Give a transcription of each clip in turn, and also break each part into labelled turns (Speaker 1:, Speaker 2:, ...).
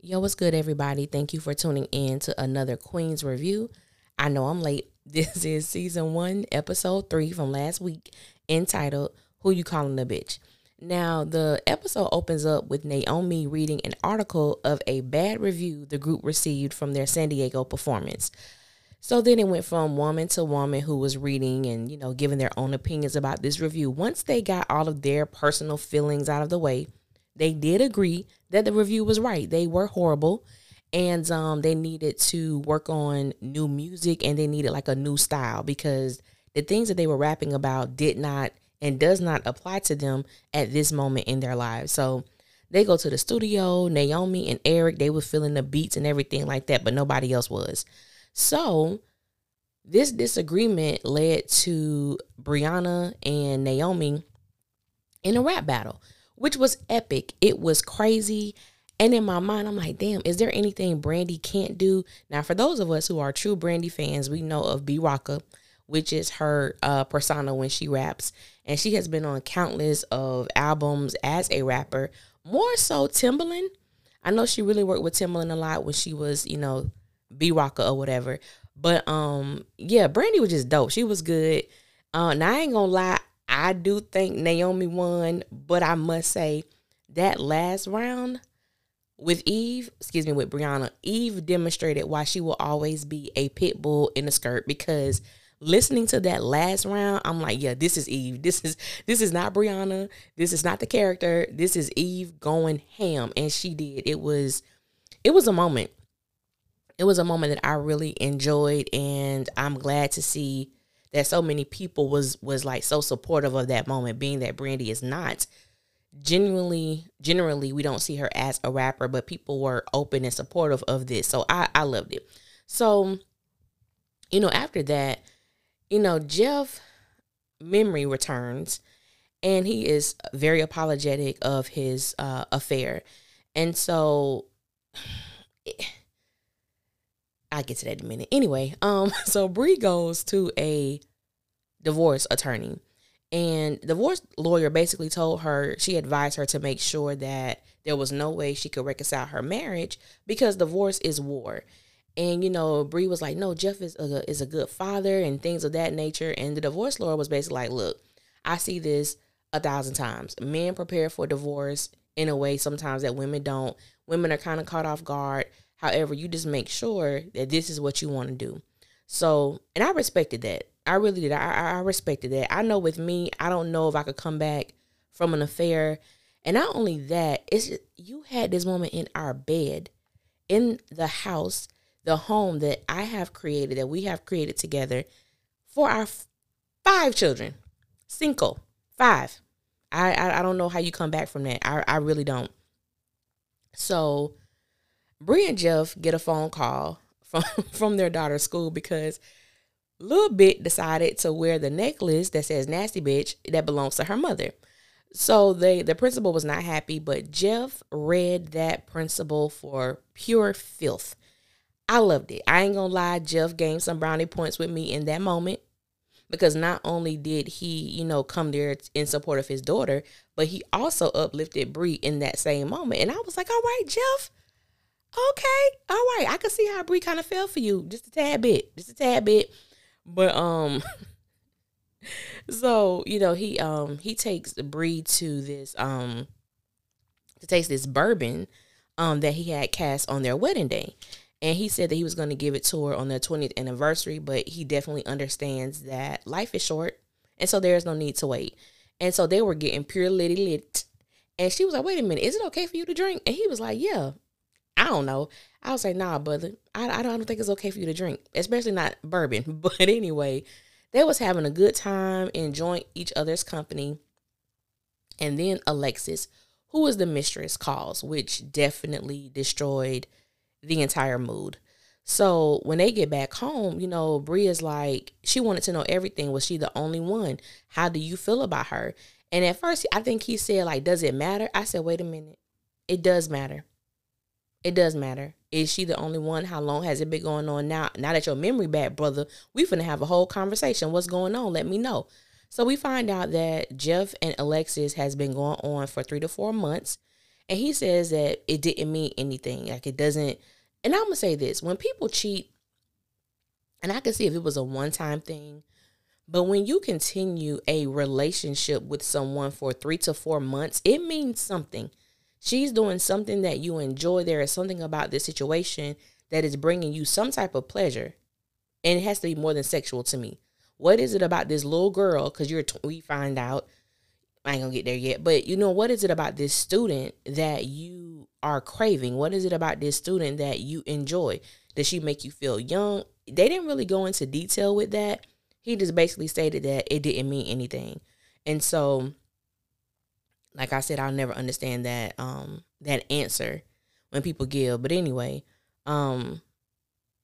Speaker 1: Yo, what's good, everybody? Thank you for tuning in to another Queen's Review. I know I'm late. This is season one, episode three from last week, entitled Who You Calling a Bitch? Now, the episode opens up with Naomi reading an article of a bad review the group received from their San Diego performance. So then it went from woman to woman who was reading and, you know, giving their own opinions about this review. Once they got all of their personal feelings out of the way, they did agree that the review was right. They were horrible and um, they needed to work on new music and they needed like a new style because the things that they were rapping about did not and does not apply to them at this moment in their lives. So they go to the studio, Naomi and Eric, they were feeling the beats and everything like that, but nobody else was. So this disagreement led to Brianna and Naomi in a rap battle, which was epic. It was crazy. And in my mind, I'm like, damn, is there anything Brandy can't do? Now, for those of us who are true Brandy fans, we know of B Rocka, which is her uh, persona when she raps. And she has been on countless of albums as a rapper, more so Timbaland. I know she really worked with Timbaland a lot when she was, you know, B Rocka or whatever. But um, yeah, Brandy was just dope. She was good. Uh, now I ain't gonna lie, I do think Naomi won, but I must say that last round, with Eve, excuse me, with Brianna, Eve demonstrated why she will always be a pit bull in a skirt because listening to that last round, I'm like, yeah, this is Eve. This is this is not Brianna. This is not the character. This is Eve going ham. And she did. It was it was a moment. It was a moment that I really enjoyed and I'm glad to see that so many people was was like so supportive of that moment, being that Brandy is not. Genuinely generally we don't see her as a rapper but people were open and supportive of this. So i i loved it. So you know after that you know jeff memory returns and he is very apologetic of his uh, affair. And so i'll get to that in a minute anyway um so brie goes to a divorce attorney and divorce lawyer basically told her, she advised her to make sure that there was no way she could reconcile her marriage because divorce is war. And you know, Brie was like, "No, Jeff is a is a good father and things of that nature." And the divorce lawyer was basically like, "Look, I see this a thousand times. Men prepare for divorce in a way sometimes that women don't. Women are kind of caught off guard. However, you just make sure that this is what you want to do." So, and I respected that. I really did. I, I respected that. I know with me, I don't know if I could come back from an affair. And not only that, it's just, you had this moment in our bed, in the house, the home that I have created, that we have created together for our f- five children. Cinco, five. I, I, I don't know how you come back from that. I I really don't. So, Brie and Jeff get a phone call from from their daughter's school because Little Bit decided to wear the necklace that says nasty bitch that belongs to her mother. So they the principal was not happy, but Jeff read that principal for pure filth. I loved it. I ain't gonna lie, Jeff gained some brownie points with me in that moment because not only did he, you know, come there in support of his daughter, but he also uplifted Bree in that same moment. And I was like, all right, Jeff, okay, all right. I could see how Brie kind of fell for you just a tad bit, just a tad bit. But um so, you know, he um he takes Brie to this um to taste this bourbon um that he had cast on their wedding day. And he said that he was going to give it to her on their 20th anniversary, but he definitely understands that life is short. And so there's no need to wait. And so they were getting pure litty lit. And she was like, wait a minute, is it okay for you to drink? And he was like, yeah, I don't know. I was like, nah, brother, I, I, don't, I don't think it's okay for you to drink, especially not bourbon. But anyway, they was having a good time, enjoying each other's company. And then Alexis, who was the mistress, calls, which definitely destroyed the entire mood. So when they get back home, you know, Bria's like, she wanted to know everything. Was she the only one? How do you feel about her? And at first, I think he said, like, does it matter? I said, wait a minute. It does matter. It does matter. Is she the only one? How long has it been going on now? Now that your memory back, brother, we finna have a whole conversation. What's going on? Let me know. So we find out that Jeff and Alexis has been going on for three to four months. And he says that it didn't mean anything. Like it doesn't. And I'm gonna say this: when people cheat, and I can see if it was a one time thing, but when you continue a relationship with someone for three to four months, it means something. She's doing something that you enjoy. There is something about this situation that is bringing you some type of pleasure. And it has to be more than sexual to me. What is it about this little girl? Because you're, we find out, I ain't gonna get there yet, but you know, what is it about this student that you are craving? What is it about this student that you enjoy? Does she make you feel young? They didn't really go into detail with that. He just basically stated that it didn't mean anything. And so, like I said, I'll never understand that um that answer when people give. But anyway, um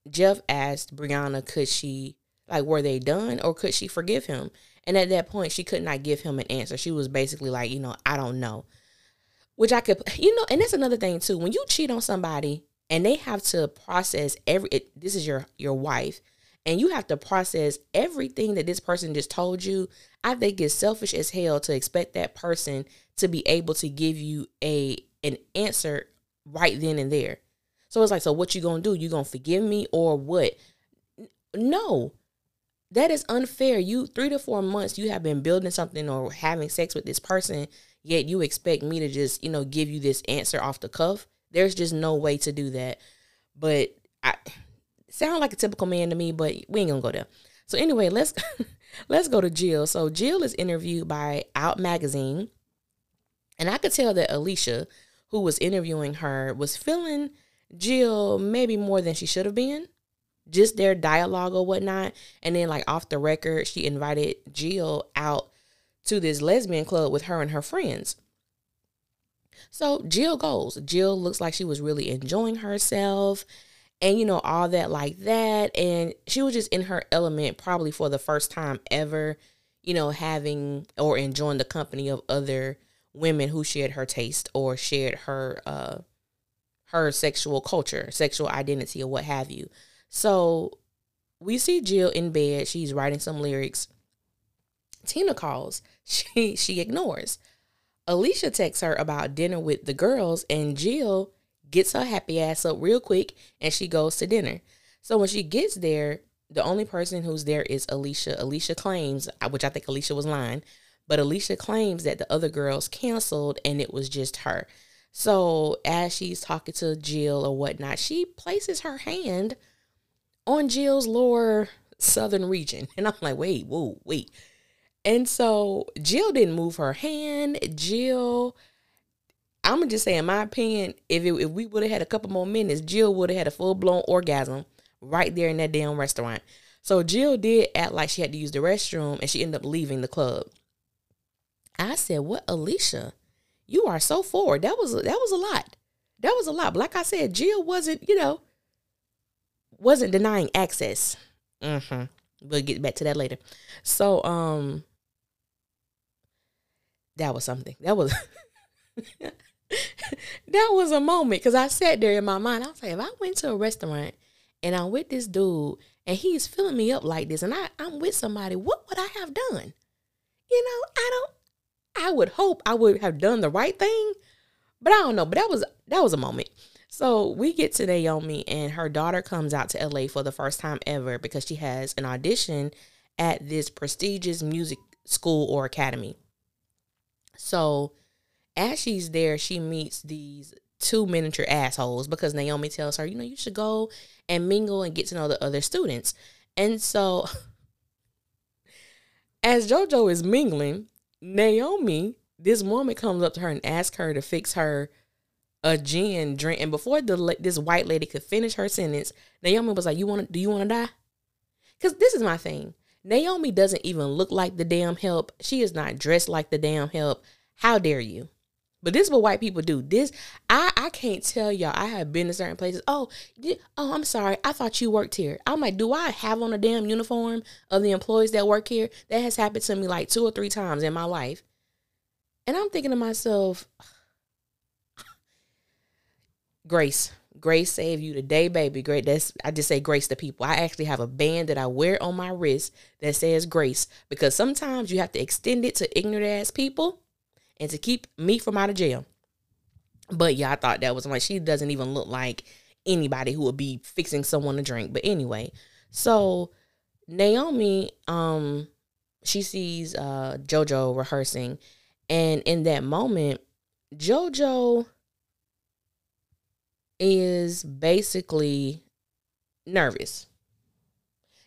Speaker 1: Jeff asked Brianna could she like were they done or could she forgive him? And at that point she could not give him an answer. She was basically like, you know, I don't know. Which I could you know, and that's another thing too. When you cheat on somebody and they have to process every it, this is your your wife and you have to process everything that this person just told you, I think it's selfish as hell to expect that person to be able to give you a an answer right then and there. So it's like, so what you gonna do? You gonna forgive me or what? No, that is unfair. You three to four months you have been building something or having sex with this person, yet you expect me to just you know give you this answer off the cuff. There's just no way to do that. But I sound like a typical man to me, but we ain't gonna go there. So anyway, let's let's go to Jill. So Jill is interviewed by Out Magazine, and I could tell that Alicia, who was interviewing her, was feeling Jill maybe more than she should have been. Just their dialogue or whatnot. And then like off the record, she invited Jill out to this lesbian club with her and her friends. So Jill goes. Jill looks like she was really enjoying herself and you know all that like that. And she was just in her element probably for the first time ever you know having or enjoying the company of other women who shared her taste or shared her uh her sexual culture sexual identity or what have you. So we see jill in bed. She's writing some lyrics. Tina calls. She she ignores. Alicia texts her about dinner with the girls and jill gets her happy ass up real quick, and she goes to dinner. So when she gets there, the only person who's there is Alicia. Alicia claims, uh, which I think Alicia was lying, but Alicia claims that the other girls canceled and it was just her. So as she's talking to Jill or whatnot, she places her hand on Jill's lower southern region. And I'm like, wait, whoa, wait. And so Jill didn't move her hand. Jill I'm gonna just say, in my opinion, if it, if we would have had a couple more minutes, Jill would have had a full blown orgasm right there in that damn restaurant. So Jill did act like she had to use the restroom, and she ended up leaving the club. I said, "What, Alicia? You are so forward. That was that was a lot. That was a lot." But like I said, Jill wasn't, you know, wasn't denying access. Mm-hmm. We'll get back to that later. So, um, that was something. That was. that was a moment because I sat there in my mind. I was like, if I went to a restaurant and I'm with this dude and he's filling me up like this, and I, I'm with somebody, what would I have done? You know, I don't. I would hope I would have done the right thing, but I don't know. But that was that was a moment. So we get to Naomi, and her daughter comes out to LA for the first time ever because she has an audition at this prestigious music school or academy. So as she's there, she meets these two miniature assholes because Naomi tells her, you know, you should go and mingle and get to know the other students. And so, as JoJo is mingling, Naomi, this woman comes up to her and asks her to fix her a gin drink. And before the this white lady could finish her sentence, Naomi was like, "You want to? Do you want to die?" Because this is my thing. Naomi doesn't even look like the damn help. She is not dressed like the damn help. How dare you? But this is what white people do. This I I can't tell y'all. I have been to certain places. Oh, oh, I'm sorry. I thought you worked here. I'm like, do I have on a damn uniform of the employees that work here? That has happened to me like two or three times in my life. And I'm thinking to myself, Grace, Grace save you today, baby. Great. That's I just say grace to people. I actually have a band that I wear on my wrist that says grace because sometimes you have to extend it to ignorant ass people and to keep me from out of jail. But yeah, I thought that was like she doesn't even look like anybody who would be fixing someone a drink. But anyway, so Naomi, um, she sees uh JoJo rehearsing, and in that moment, JoJo is basically nervous.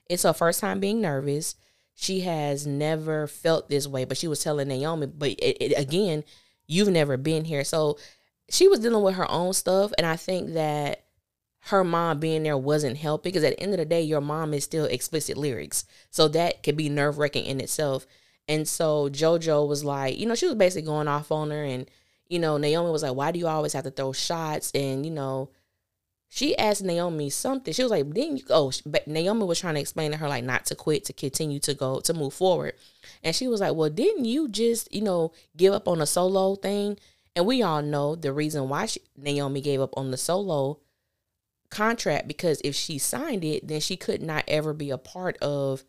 Speaker 1: It's her first time being nervous. She has never felt this way, but she was telling Naomi, but it, it, again, you've never been here. So she was dealing with her own stuff. And I think that her mom being there wasn't helping because at the end of the day, your mom is still explicit lyrics. So that could be nerve wracking in itself. And so JoJo was like, you know, she was basically going off on her. And, you know, Naomi was like, why do you always have to throw shots? And, you know, she asked Naomi something. She was like, "Didn't you?" Oh, but Naomi was trying to explain to her like not to quit, to continue to go, to move forward. And she was like, "Well, didn't you just, you know, give up on a solo thing?" And we all know the reason why she, Naomi gave up on the solo contract because if she signed it, then she could not ever be a part of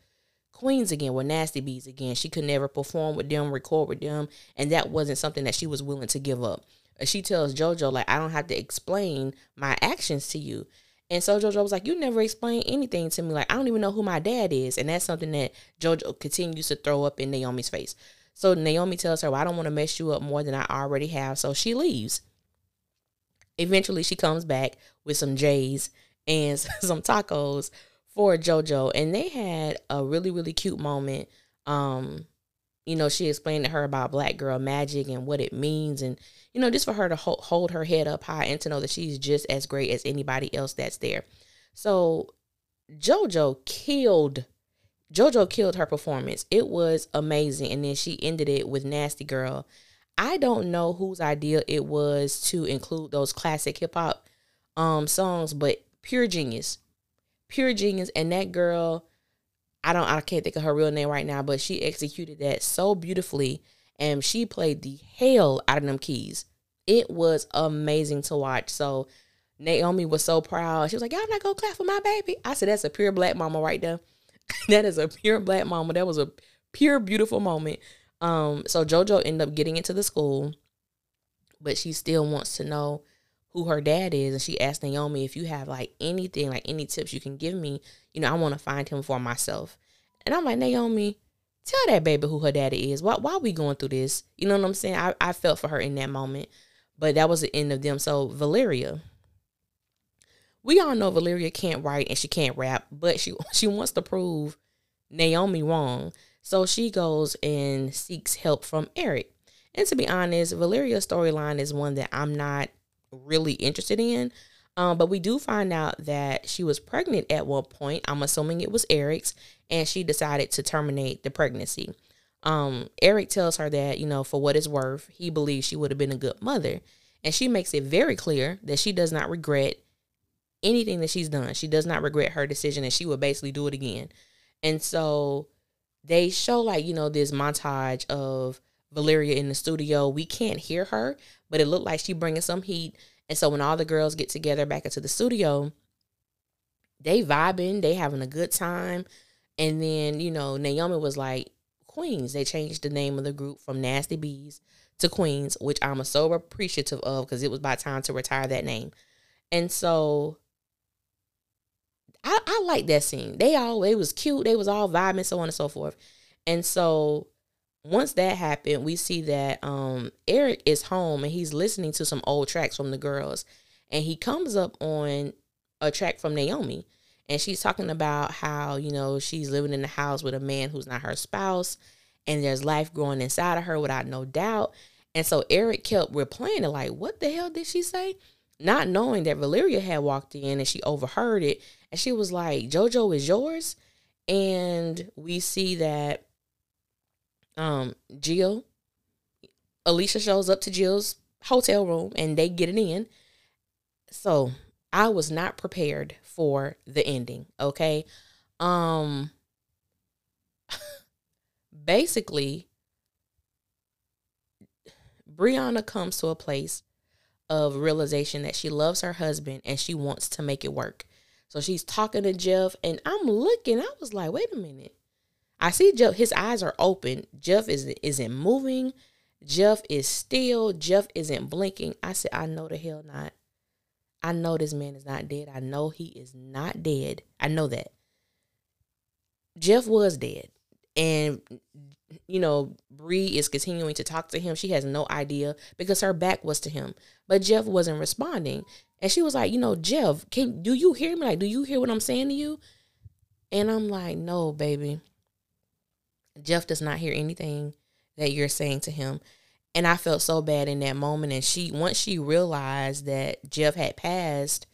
Speaker 1: Queens again, with Nasty Bees again. She could never perform with them, record with them, and that wasn't something that she was willing to give up she tells JoJo, like, I don't have to explain my actions to you. And so JoJo was like, You never explain anything to me. Like, I don't even know who my dad is. And that's something that JoJo continues to throw up in Naomi's face. So Naomi tells her, Well, I don't want to mess you up more than I already have. So she leaves. Eventually, she comes back with some J's and some tacos for JoJo. And they had a really, really cute moment. Um, you know, she explained to her about black girl magic and what it means and you know, just for her to hold, hold her head up high and to know that she's just as great as anybody else that's there. So JoJo killed JoJo killed her performance. It was amazing. And then she ended it with Nasty Girl. I don't know whose idea it was to include those classic hip hop um songs, but pure genius. Pure genius. And that girl, I don't I can't think of her real name right now, but she executed that so beautifully and she played the hell out of them keys. It was amazing to watch. So Naomi was so proud. She was like, Y'all not gonna clap for my baby. I said, That's a pure black mama right there. that is a pure black mama. That was a pure beautiful moment. Um, so Jojo ended up getting into the school, but she still wants to know who her dad is. And she asked Naomi if you have like anything, like any tips you can give me, you know, I want to find him for myself. And I'm like, Naomi, tell that baby who her daddy is. Why why are we going through this? You know what I'm saying? I, I felt for her in that moment. But that was the end of them. So Valeria. We all know Valeria can't write and she can't rap, but she she wants to prove Naomi wrong. So she goes and seeks help from Eric. And to be honest, Valeria's storyline is one that I'm not really interested in. Um, but we do find out that she was pregnant at one point. I'm assuming it was Eric's, and she decided to terminate the pregnancy. Um, Eric tells her that, you know, for what it's worth, he believes she would have been a good mother. And she makes it very clear that she does not regret anything that she's done. She does not regret her decision and she would basically do it again. And so they show like, you know, this montage of Valeria in the studio. We can't hear her, but it looked like she bringing some heat. And so when all the girls get together back into the studio, they vibing, they having a good time. And then, you know, Naomi was like, Queens. They changed the name of the group from Nasty Bees to Queens, which I'm so appreciative of because it was by time to retire that name. And so I, I like that scene. They all it was cute. They was all vibing, so on and so forth. And so once that happened, we see that um Eric is home and he's listening to some old tracks from the girls. And he comes up on a track from Naomi and she's talking about how you know she's living in the house with a man who's not her spouse and there's life growing inside of her without no doubt. And so eric kept replaying it like what the hell did she say? Not knowing that valeria had walked in and she overheard it and she was like jojo is yours? And we see that um jill alicia shows up to jill's hotel room and they get it in so I was not prepared for the ending, okay? Um basically Brianna comes to a place of realization that she loves her husband and she wants to make it work. So she's talking to Jeff and I'm looking, I was like, wait a minute. I see Jeff, his eyes are open. Jeff is isn't moving. Jeff is still, Jeff isn't blinking. I said, I know the hell not. I know this man is not dead. I know he is not dead. I know that. Jeff was dead. And you know, Bree is continuing to talk to him. She has no idea because her back was to him. But Jeff wasn't responding. And she was like, you know, Jeff, can do you hear me? Like, do you hear what I'm saying to you? And I'm like, no, baby. Jeff does not hear anything that you're saying to him. And I felt so bad in that moment. And she once she realized that Jeff had passed,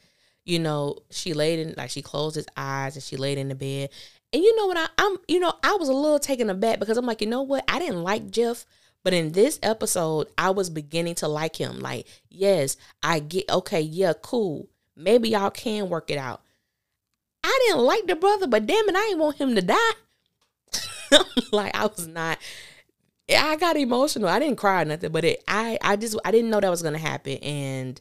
Speaker 1: you know, she laid in like she closed his eyes and she laid in the bed. And you know what I, I'm you know, I was a little taken aback because I'm like, you know what? I didn't like Jeff, but in this episode, I was beginning to like him. Like, yes, I get okay, yeah, cool. Maybe y'all can work it out. I didn't like the brother, but damn it, I didn't want him to die. like I was not I got emotional. I didn't cry or nothing, but it I I just I didn't know that was gonna happen. And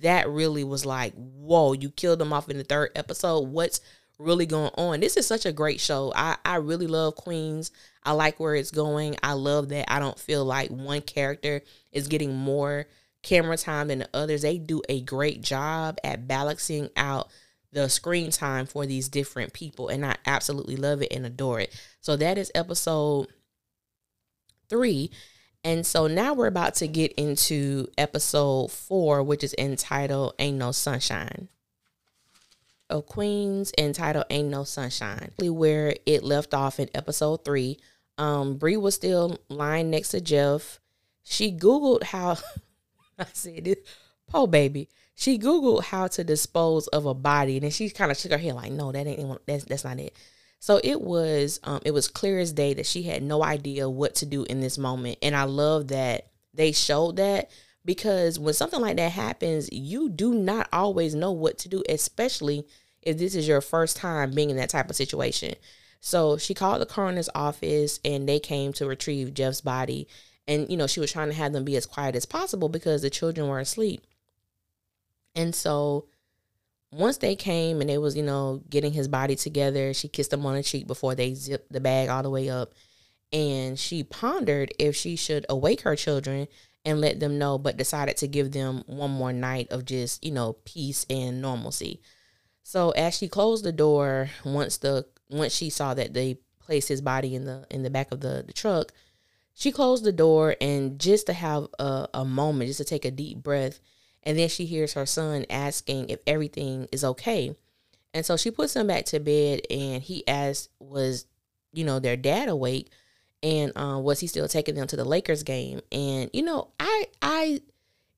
Speaker 1: that really was like, whoa, you killed him off in the third episode. What's really going on? This is such a great show. I, I really love Queens. I like where it's going. I love that I don't feel like one character is getting more camera time than the others. They do a great job at balancing out the screen time for these different people. And I absolutely love it and adore it. So that is episode three. And so now we're about to get into episode four, which is entitled Ain't No Sunshine. Of Queens entitled Ain't No Sunshine. Where it left off in episode three. Um, Bree was still lying next to Jeff. She Googled how I said this, poor baby she googled how to dispose of a body and then she kind of shook her head like no that ain't that's that's not it. So it was um it was clear as day that she had no idea what to do in this moment and i love that they showed that because when something like that happens you do not always know what to do especially if this is your first time being in that type of situation. So she called the coroner's office and they came to retrieve jeff's body and you know she was trying to have them be as quiet as possible because the children were asleep and so once they came and they was, you know, getting his body together, she kissed him on the cheek before they zipped the bag all the way up. And she pondered if she should awake her children and let them know, but decided to give them one more night of just, you know, peace and normalcy. So as she closed the door, once the once she saw that they placed his body in the in the back of the, the truck, she closed the door and just to have a, a moment, just to take a deep breath and then she hears her son asking if everything is okay. And so she puts him back to bed and he asks, was, you know, their dad awake? And uh, was he still taking them to the Lakers game? And, you know, I, I,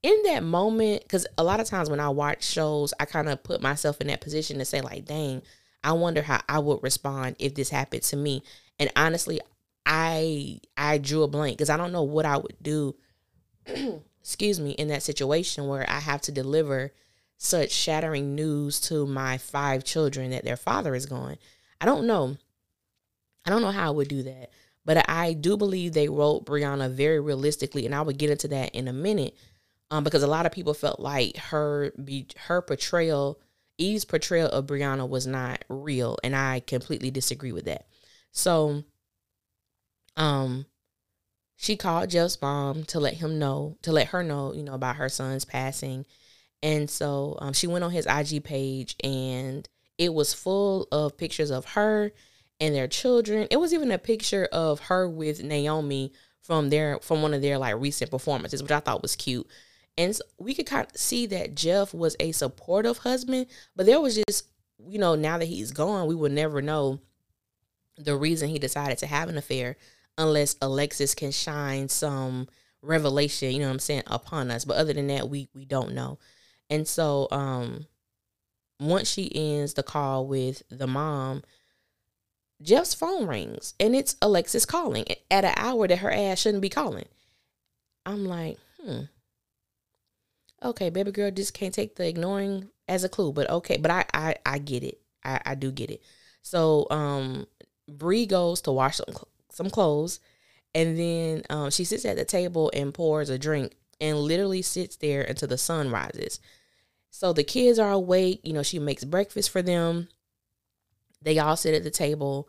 Speaker 1: in that moment, because a lot of times when I watch shows, I kind of put myself in that position to say, like, dang, I wonder how I would respond if this happened to me. And honestly, I I drew a blank because I don't know what I would do excuse me, in that situation where I have to deliver such shattering news to my five children that their father is gone. I don't know. I don't know how I would do that. But I do believe they wrote Brianna very realistically, and I would get into that in a minute. Um, because a lot of people felt like her be her portrayal, Eve's portrayal of Brianna was not real, and I completely disagree with that. So, um, she called Jeff's mom to let him know, to let her know, you know, about her son's passing. And so um, she went on his IG page and it was full of pictures of her and their children. It was even a picture of her with Naomi from their from one of their like recent performances, which I thought was cute. And so we could kind of see that Jeff was a supportive husband, but there was just, you know, now that he's gone, we will never know the reason he decided to have an affair unless Alexis can shine some revelation, you know what I'm saying, upon us. But other than that, we we don't know. And so um once she ends the call with the mom, Jeff's phone rings and it's Alexis calling at an hour that her ass shouldn't be calling. I'm like, hmm. Okay, baby girl just can't take the ignoring as a clue, but okay, but I I, I get it. I, I do get it. So um Bree goes to wash some some clothes, and then um, she sits at the table and pours a drink and literally sits there until the sun rises. So the kids are awake. You know, she makes breakfast for them. They all sit at the table,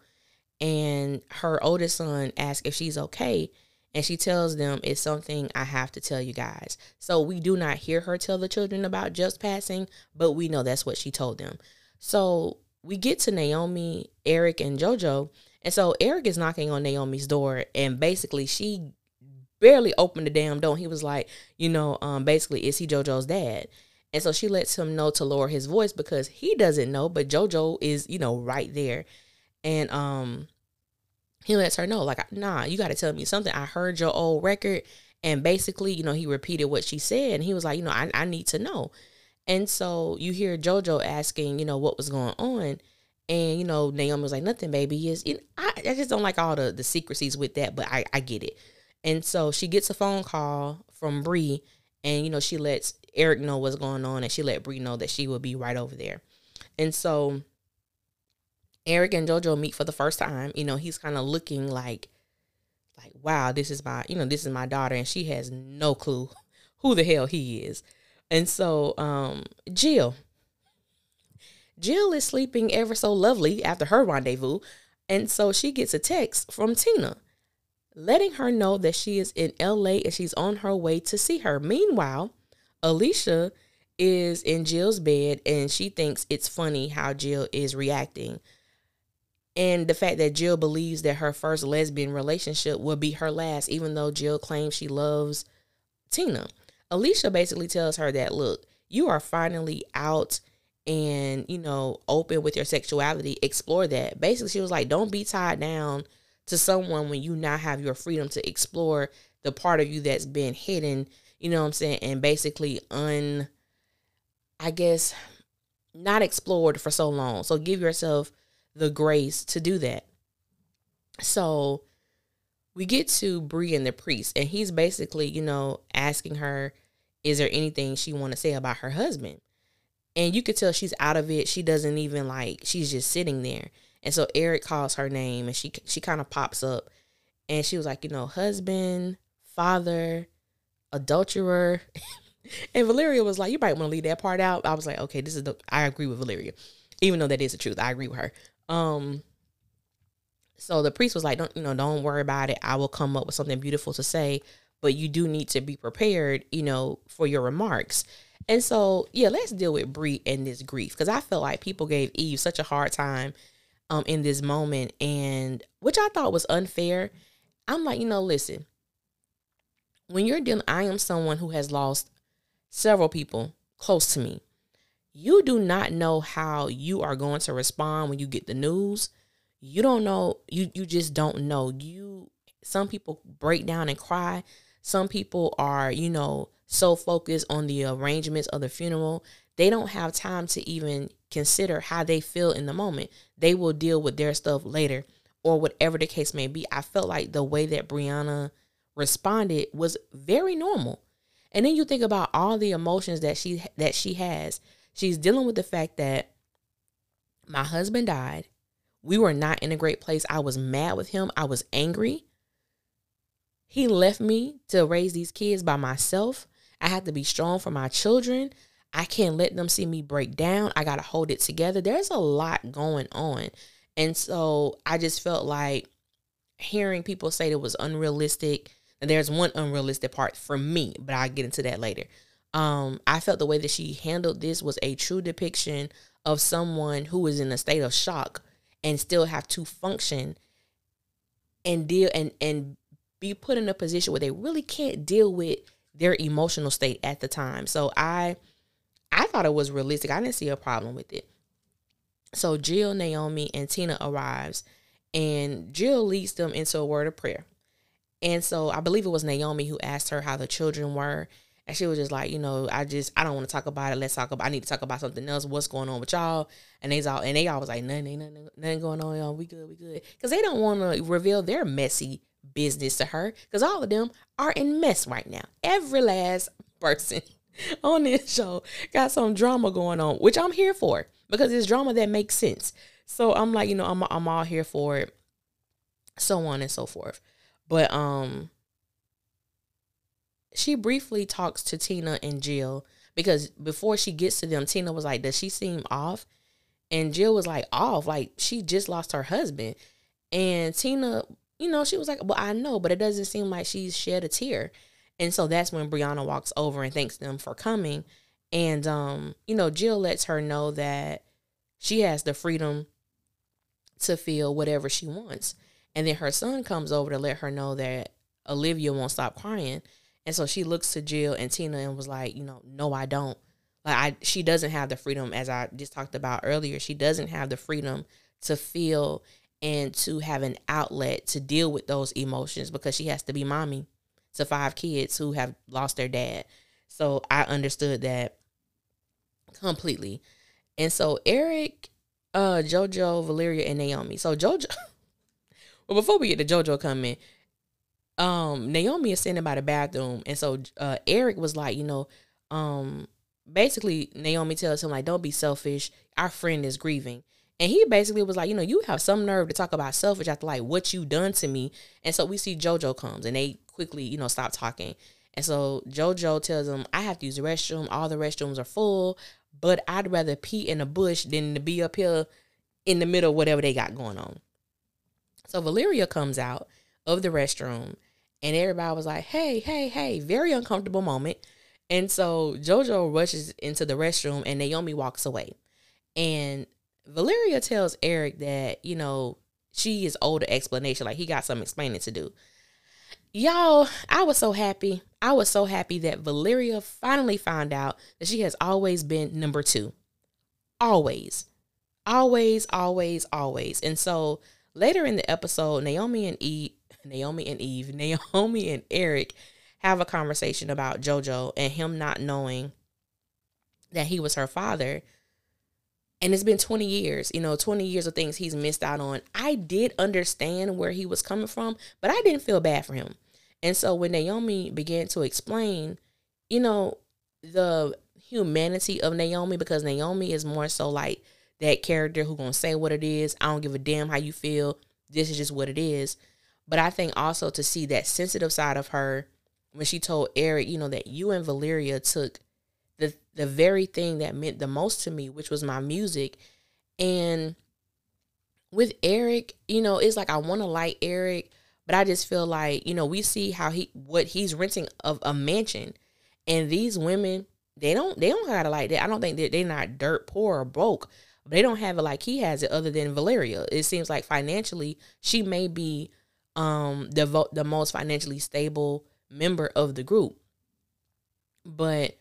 Speaker 1: and her oldest son asks if she's okay. and she tells them it's something I have to tell you guys. So we do not hear her tell the children about Jeff's passing, but we know that's what she told them. So we get to Naomi, Eric, and JoJo. And so Eric is knocking on Naomi's door, and basically she barely opened the damn door. He was like, you know, um, basically, is he JoJo's dad? And so she lets him know to lower his voice because he doesn't know, but JoJo is, you know, right there. And um he lets her know, like, nah, you got to tell me something. I heard your old record. And basically, you know, he repeated what she said. And he was like, you know, I, I need to know. And so you hear JoJo asking, you know, what was going on. And, you know, Naomi was like, nothing, baby. Is I, I just don't like all the, the secrecies with that, but I, I get it. And so she gets a phone call from Bree, and, you know, she lets Eric know what's going on, and she let Bree know that she will be right over there. And so Eric and JoJo meet for the first time. You know, he's kind of looking like, like, wow, this is my, you know, this is my daughter, and she has no clue who the hell he is. And so, um, Jill, Jill is sleeping ever so lovely after her rendezvous, and so she gets a text from Tina, letting her know that she is in LA and she's on her way to see her. Meanwhile, Alicia is in Jill's bed and she thinks it's funny how Jill is reacting and the fact that Jill believes that her first lesbian relationship will be her last, even though Jill claims she loves Tina. Alicia basically tells her that, look, you are finally out and, you know, open with your sexuality. Explore that. Basically, she was like, don't be tied down to someone when you now have your freedom to explore the part of you that's been hidden, you know what I'm saying? And basically, un, I guess, not explored for so long. So give yourself the grace to do that. So we get to Bree and the priest, and he's basically, you know, asking her, is there anything she want to say about her husband? And you could tell she's out of it. She doesn't even like, she's just sitting there. And so Eric calls her name and she she kind of pops up and she was like, you know, husband, father, adulterer. and Valeria was like, you might want to leave that part out. I was like, okay, this is the I agree with Valeria. Even though that is the truth. I agree with her. Um so the priest was like, Don't you know, don't worry about it. I will come up with something beautiful to say, but you do need to be prepared, you know, for your remarks. And so, yeah, let's deal with Bree and this grief because I felt like people gave Eve such a hard time um in this moment, and which I thought was unfair. I'm like, you know, listen, when you're dealing, I am someone who has lost several people close to me you do not know how you are going to respond when you get the news. You don't know, you you just don't know. You some people break down and cry. Some people are, you know, so focused on the arrangements of the funeral, they don't have time to even consider how they feel in the moment. They will deal with their stuff later or whatever the case may be. I felt like the way that Brianna responded was very normal. And then you think about all the emotions that she that she has. She's dealing with the fact that my husband died. We were not in a great place. I was mad with him. I was angry. He left me to raise these kids by myself. I have to be strong for my children. I can't let them see me break down. I got to hold it together. There's a lot going on. And so I just felt like hearing people say it was unrealistic. And there's one unrealistic part for me, but I'll get into that later um, I felt the way that she handled this was a true depiction of someone who is in a state of shock and still have to function and deal and and be put in a position where they really can't deal with their emotional state at the time. So I I thought it was realistic. I didn't see a problem with it. So Jill, Naomi, and Tina arrives, and Jill leads them into a word of prayer. And so I believe it was Naomi who asked her how the children were. And she was just like, you know, I just I don't want to talk about it. Let's talk about. I need to talk about something else. What's going on with y'all? And they all and they all was like, nothing, nothing, nothing going on, y'all. We good, we good. Because they don't want to reveal their messy business to her. Because all of them are in mess right now. Every last person on this show got some drama going on, which I'm here for because it's drama that makes sense. So I'm like, you know, I'm I'm all here for it. So on and so forth. But um she briefly talks to Tina and Jill because before she gets to them, Tina was like, Does she seem off? And Jill was like, Off. Like she just lost her husband. And Tina, you know, she was like, Well, I know, but it doesn't seem like she's shed a tear. And so that's when Brianna walks over and thanks them for coming. And um, you know, Jill lets her know that she has the freedom to feel whatever she wants. And then her son comes over to let her know that Olivia won't stop crying. And so she looks to Jill and Tina and was like, you know, no, I don't. Like I she doesn't have the freedom as I just talked about earlier. She doesn't have the freedom to feel and to have an outlet to deal with those emotions because she has to be mommy to five kids who have lost their dad. So I understood that completely. And so Eric, uh, Jojo, Valeria, and Naomi. So Jojo well before we get to Jojo coming, um, Naomi is sitting by the bathroom, and so uh Eric was like, you know, um basically Naomi tells him like, don't be selfish. Our friend is grieving. And he basically was like, you know, you have some nerve to talk about selfish after like what you done to me. And so we see Jojo comes and they quickly, you know, stop talking. And so Jojo tells him, I have to use the restroom. All the restrooms are full, but I'd rather pee in a bush than to be up here in the middle of whatever they got going on. So Valeria comes out of the restroom and everybody was like, hey, hey, hey, very uncomfortable moment. And so Jojo rushes into the restroom and Naomi walks away. And Valeria tells Eric that, you know, she is an explanation. Like he got some explaining to do. Y'all, I was so happy. I was so happy that Valeria finally found out that she has always been number two. Always. Always, always, always. And so later in the episode, Naomi and Eve, Naomi and Eve, Naomi and Eric have a conversation about JoJo and him not knowing that he was her father. And it's been 20 years, you know, 20 years of things he's missed out on. I did understand where he was coming from, but I didn't feel bad for him. And so when Naomi began to explain, you know, the humanity of Naomi, because Naomi is more so like that character who gonna say what it is. I don't give a damn how you feel. This is just what it is. But I think also to see that sensitive side of her when she told Eric, you know, that you and Valeria took the very thing that meant the most to me, which was my music. And with Eric, you know, it's like I want to like Eric, but I just feel like, you know, we see how he what he's renting of a mansion. And these women, they don't they don't got it like that. I don't think they're, they're not dirt poor or broke. But they don't have it like he has it other than Valeria. It seems like financially she may be um the the most financially stable member of the group. But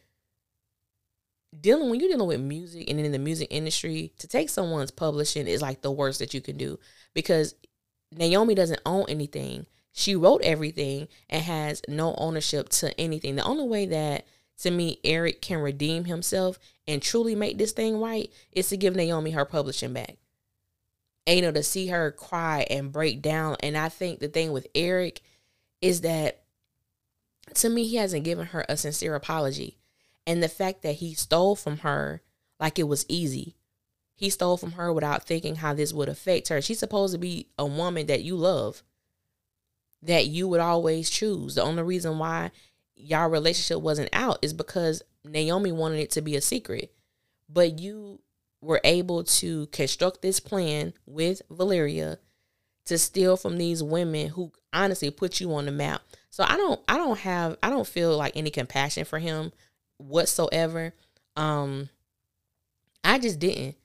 Speaker 1: dealing when you're dealing with music and in the music industry, to take someone's publishing is like the worst that you can do because Naomi doesn't own anything. She wrote everything and has no ownership to anything. The only way that to me Eric can redeem himself and truly make this thing right is to give Naomi her publishing back. And, you know, to see her cry and break down. And I think the thing with Eric is that to me, he hasn't given her a sincere apology. And the fact that he stole from her like it was easy. He stole from her without thinking how this would affect her. She's supposed to be a woman that you love, that you would always choose. The only reason why y'all relationship wasn't out is because Naomi wanted it to be a secret. But you were able to construct this plan with Valeria to steal from these women who honestly put you on the map. So I don't I don't have I don't feel like any compassion for him whatsoever. Um I just didn't.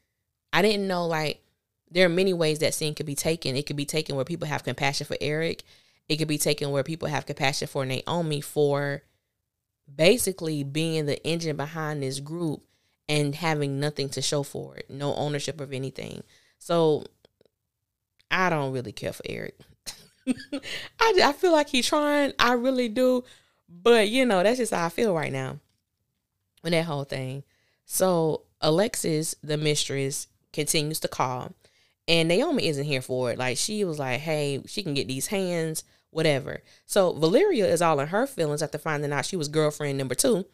Speaker 1: I didn't know like there are many ways that scene could be taken. It could be taken where people have compassion for Eric. It could be taken where people have compassion for Naomi for basically being the engine behind this group and having nothing to show for it, no ownership of anything. So I don't really care for Eric. I, I feel like he's trying. I really do. But, you know, that's just how I feel right now with that whole thing. So Alexis, the mistress, continues to call. And Naomi isn't here for it. Like she was like, hey, she can get these hands, whatever. So Valeria is all in her feelings after finding out she was girlfriend number two.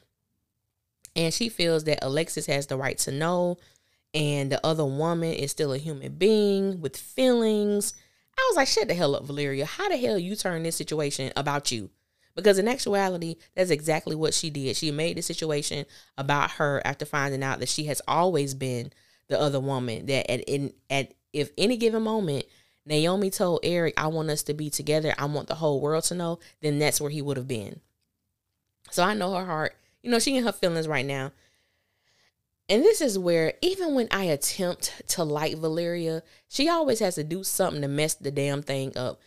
Speaker 1: And she feels that Alexis has the right to know. And the other woman is still a human being with feelings I was like, shut the hell up, Valeria. How the hell you turn this situation about you? Because in actuality, that's exactly what she did. She made the situation about her after finding out that she has always been the other woman. That at in at if any given moment Naomi told Eric, I want us to be together. I want the whole world to know, then that's where he would have been. So I know her heart. You know, she in her feelings right now. And this is where, even when I attempt to like Valeria, she always has to do something to mess the damn thing up.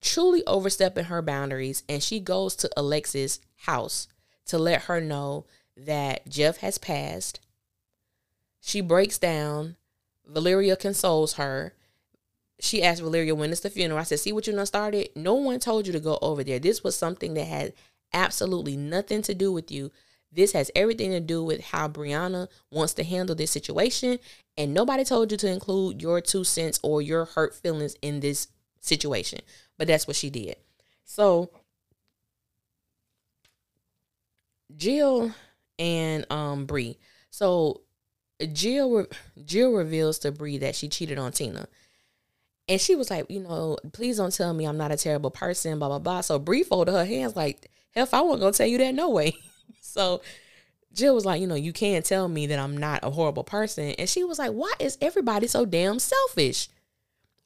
Speaker 1: Truly overstepping her boundaries, and she goes to Alexis' house to let her know that Jeff has passed. She breaks down. Valeria consoles her. She asked Valeria, when is the funeral? I said, see what you done started? No one told you to go over there. This was something that had absolutely nothing to do with you. This has everything to do with how Brianna wants to handle this situation. And nobody told you to include your two cents or your hurt feelings in this situation. But that's what she did. So Jill and um Bree. So Jill Jill reveals to Bree that she cheated on Tina. And she was like, you know, please don't tell me I'm not a terrible person, blah, blah, blah. So Bree folded her hands like, hell, I wasn't gonna tell you that no way. So Jill was like, you know, you can't tell me that I'm not a horrible person. And she was like, why is everybody so damn selfish?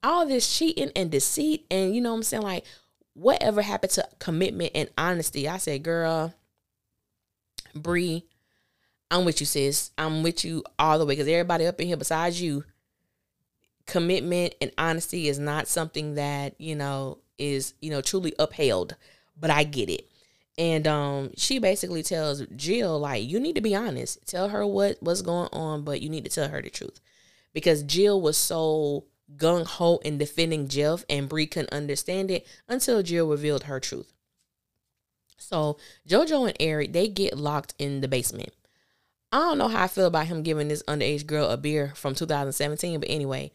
Speaker 1: All this cheating and deceit, and you know what I'm saying? Like, whatever happened to commitment and honesty? I said, girl, Bree, I'm with you, sis. I'm with you all the way because everybody up in here besides you, commitment and honesty is not something that, you know, is, you know, truly upheld. But I get it. And um, she basically tells Jill, like, you need to be honest. Tell her what what's going on, but you need to tell her the truth. Because Jill was so gung ho in defending Jeff, and Bree couldn't understand it until Jill revealed her truth. So JoJo and Eric, they get locked in the basement. I don't know how I feel about him giving this underage girl a beer from 2017, but anyway,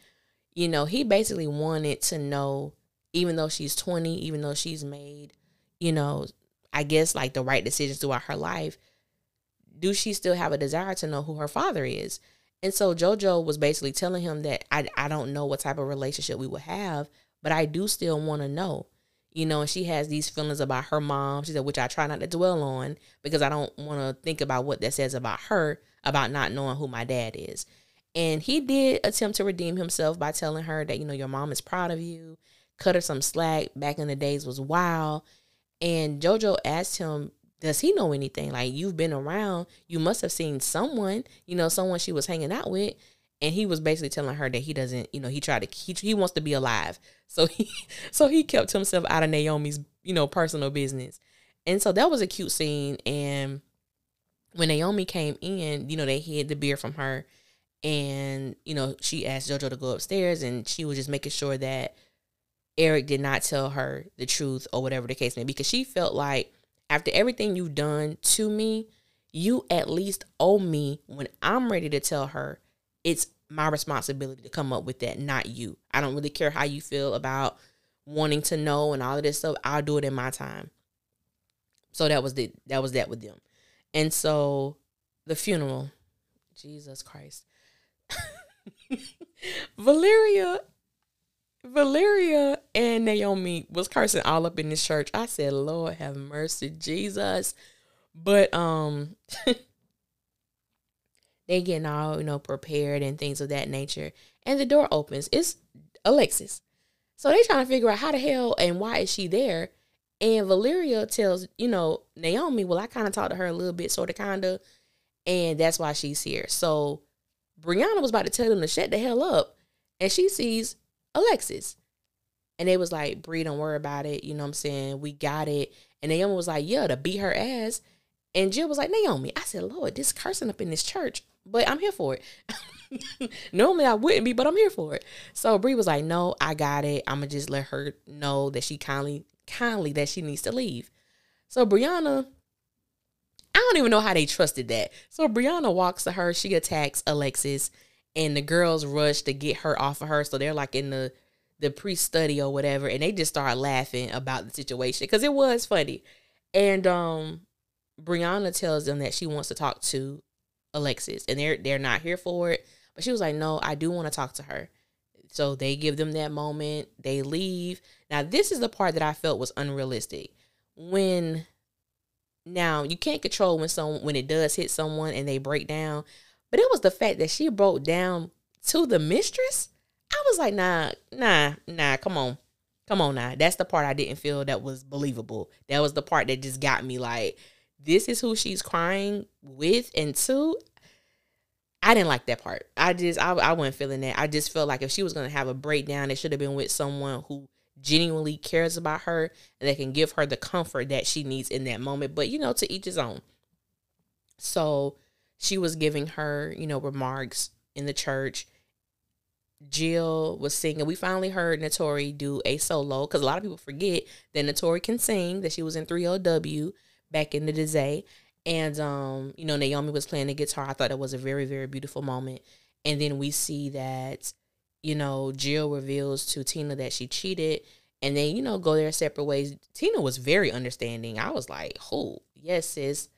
Speaker 1: you know, he basically wanted to know, even though she's 20, even though she's made, you know, I guess like the right decisions throughout her life, do she still have a desire to know who her father is? And so JoJo was basically telling him that I, I don't know what type of relationship we would have, but I do still want to know. You know, and she has these feelings about her mom. She said, which I try not to dwell on because I don't want to think about what that says about her, about not knowing who my dad is. And he did attempt to redeem himself by telling her that, you know, your mom is proud of you, cut her some slack back in the days was wild. And JoJo asked him, Does he know anything? Like, you've been around, you must have seen someone, you know, someone she was hanging out with. And he was basically telling her that he doesn't, you know, he tried to, he, he wants to be alive. So he, so he kept himself out of Naomi's, you know, personal business. And so that was a cute scene. And when Naomi came in, you know, they hid the beer from her. And, you know, she asked JoJo to go upstairs and she was just making sure that Eric did not tell her the truth or whatever the case may be because she felt like after everything you've done to me, you at least owe me when I'm ready to tell her it's my responsibility to come up with that, not you. I don't really care how you feel about wanting to know and all of this stuff. I'll do it in my time. So that was the that was that with them. And so the funeral, Jesus Christ. Valeria Valeria and Naomi was cursing all up in this church. I said, Lord have mercy, Jesus. But um they getting all, you know, prepared and things of that nature. And the door opens. It's Alexis. So they trying to figure out how the hell and why is she there. And Valeria tells, you know, Naomi, well, I kind of talked to her a little bit, sort of, kind of. And that's why she's here. So Brianna was about to tell them to shut the hell up. And she sees Alexis. And they was like, Bree, don't worry about it. You know what I'm saying? We got it. And Naomi was like, yeah, to beat her ass. And Jill was like, Naomi, I said, Lord, this cursing up in this church, but I'm here for it. Normally I wouldn't be, but I'm here for it. So Bree was like, no, I got it. I'm gonna just let her know that she kindly, kindly that she needs to leave. So Brianna, I don't even know how they trusted that. So Brianna walks to her. She attacks Alexis and the girls rush to get her off of her. So they're like in the the pre-study or whatever, and they just start laughing about the situation because it was funny. And um Brianna tells them that she wants to talk to Alexis, and they're they're not here for it. But she was like, "No, I do want to talk to her." So they give them that moment. They leave. Now this is the part that I felt was unrealistic. When now you can't control when some when it does hit someone and they break down, but it was the fact that she broke down to the mistress. I was like, nah, nah, nah, come on. Come on now. That's the part I didn't feel that was believable. That was the part that just got me like, this is who she's crying with and to. I didn't like that part. I just I, I wasn't feeling that. I just felt like if she was gonna have a breakdown, it should have been with someone who genuinely cares about her and that can give her the comfort that she needs in that moment. But you know, to each his own. So she was giving her, you know, remarks in the church. Jill was singing. We finally heard Naturi do a solo because a lot of people forget that Naturi can sing, that she was in 3LW back in the day. And um, you know, Naomi was playing the guitar. I thought it was a very, very beautiful moment. And then we see that, you know, Jill reveals to Tina that she cheated and then, you know, go their separate ways. Tina was very understanding. I was like, "Who? Yes, sis.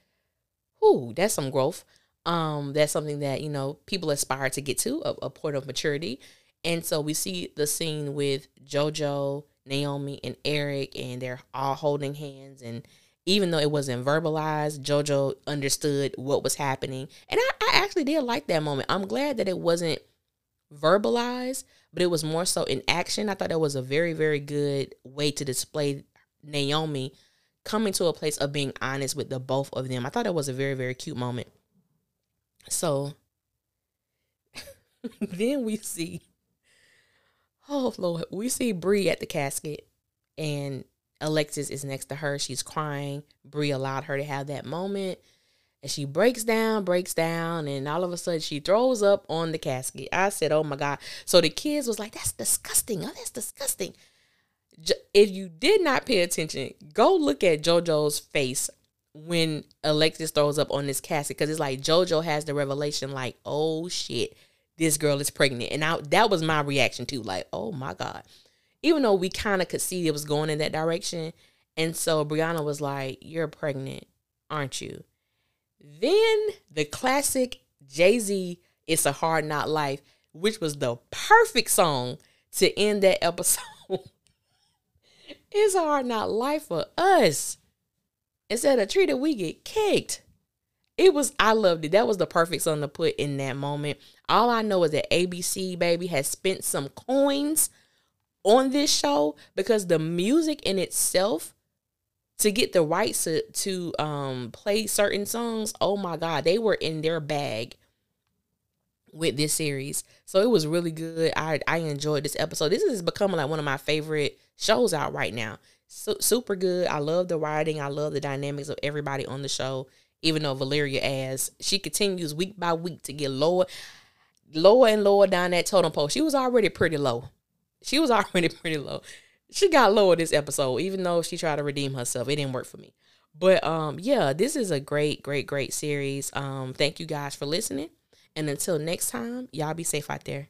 Speaker 1: Who? That's some growth." Um, that's something that, you know, people aspire to get to, a, a point of maturity. And so we see the scene with JoJo, Naomi, and Eric, and they're all holding hands and even though it wasn't verbalized, JoJo understood what was happening. And I, I actually did like that moment. I'm glad that it wasn't verbalized, but it was more so in action. I thought that was a very, very good way to display Naomi coming to a place of being honest with the both of them. I thought it was a very, very cute moment. So then we see, oh Lord, we see Bree at the casket, and Alexis is next to her. She's crying. Bree allowed her to have that moment. And she breaks down, breaks down, and all of a sudden she throws up on the casket. I said, Oh my God. So the kids was like, That's disgusting. Oh, that's disgusting. If you did not pay attention, go look at JoJo's face when Alexis throws up on this casket because it's like JoJo has the revelation, like, oh shit, this girl is pregnant. And I, that was my reaction too, like, oh my God even though we kind of could see it was going in that direction. And so Brianna was like, You're pregnant, aren't you? Then the classic Jay Z, It's a Hard Knock Life, which was the perfect song to end that episode. it's a hard knock life for us. Instead of treated, we get kicked. It was, I loved it. That was the perfect song to put in that moment. All I know is that ABC, baby, has spent some coins on this show because the music in itself to get the rights to, to um play certain songs oh my god they were in their bag with this series so it was really good i i enjoyed this episode this is becoming like one of my favorite shows out right now super good i love the writing i love the dynamics of everybody on the show even though valeria as she continues week by week to get lower lower and lower down that totem pole she was already pretty low she was already pretty low. She got lower this episode, even though she tried to redeem herself. It didn't work for me. But um, yeah, this is a great, great, great series. Um, thank you guys for listening. And until next time, y'all be safe out there.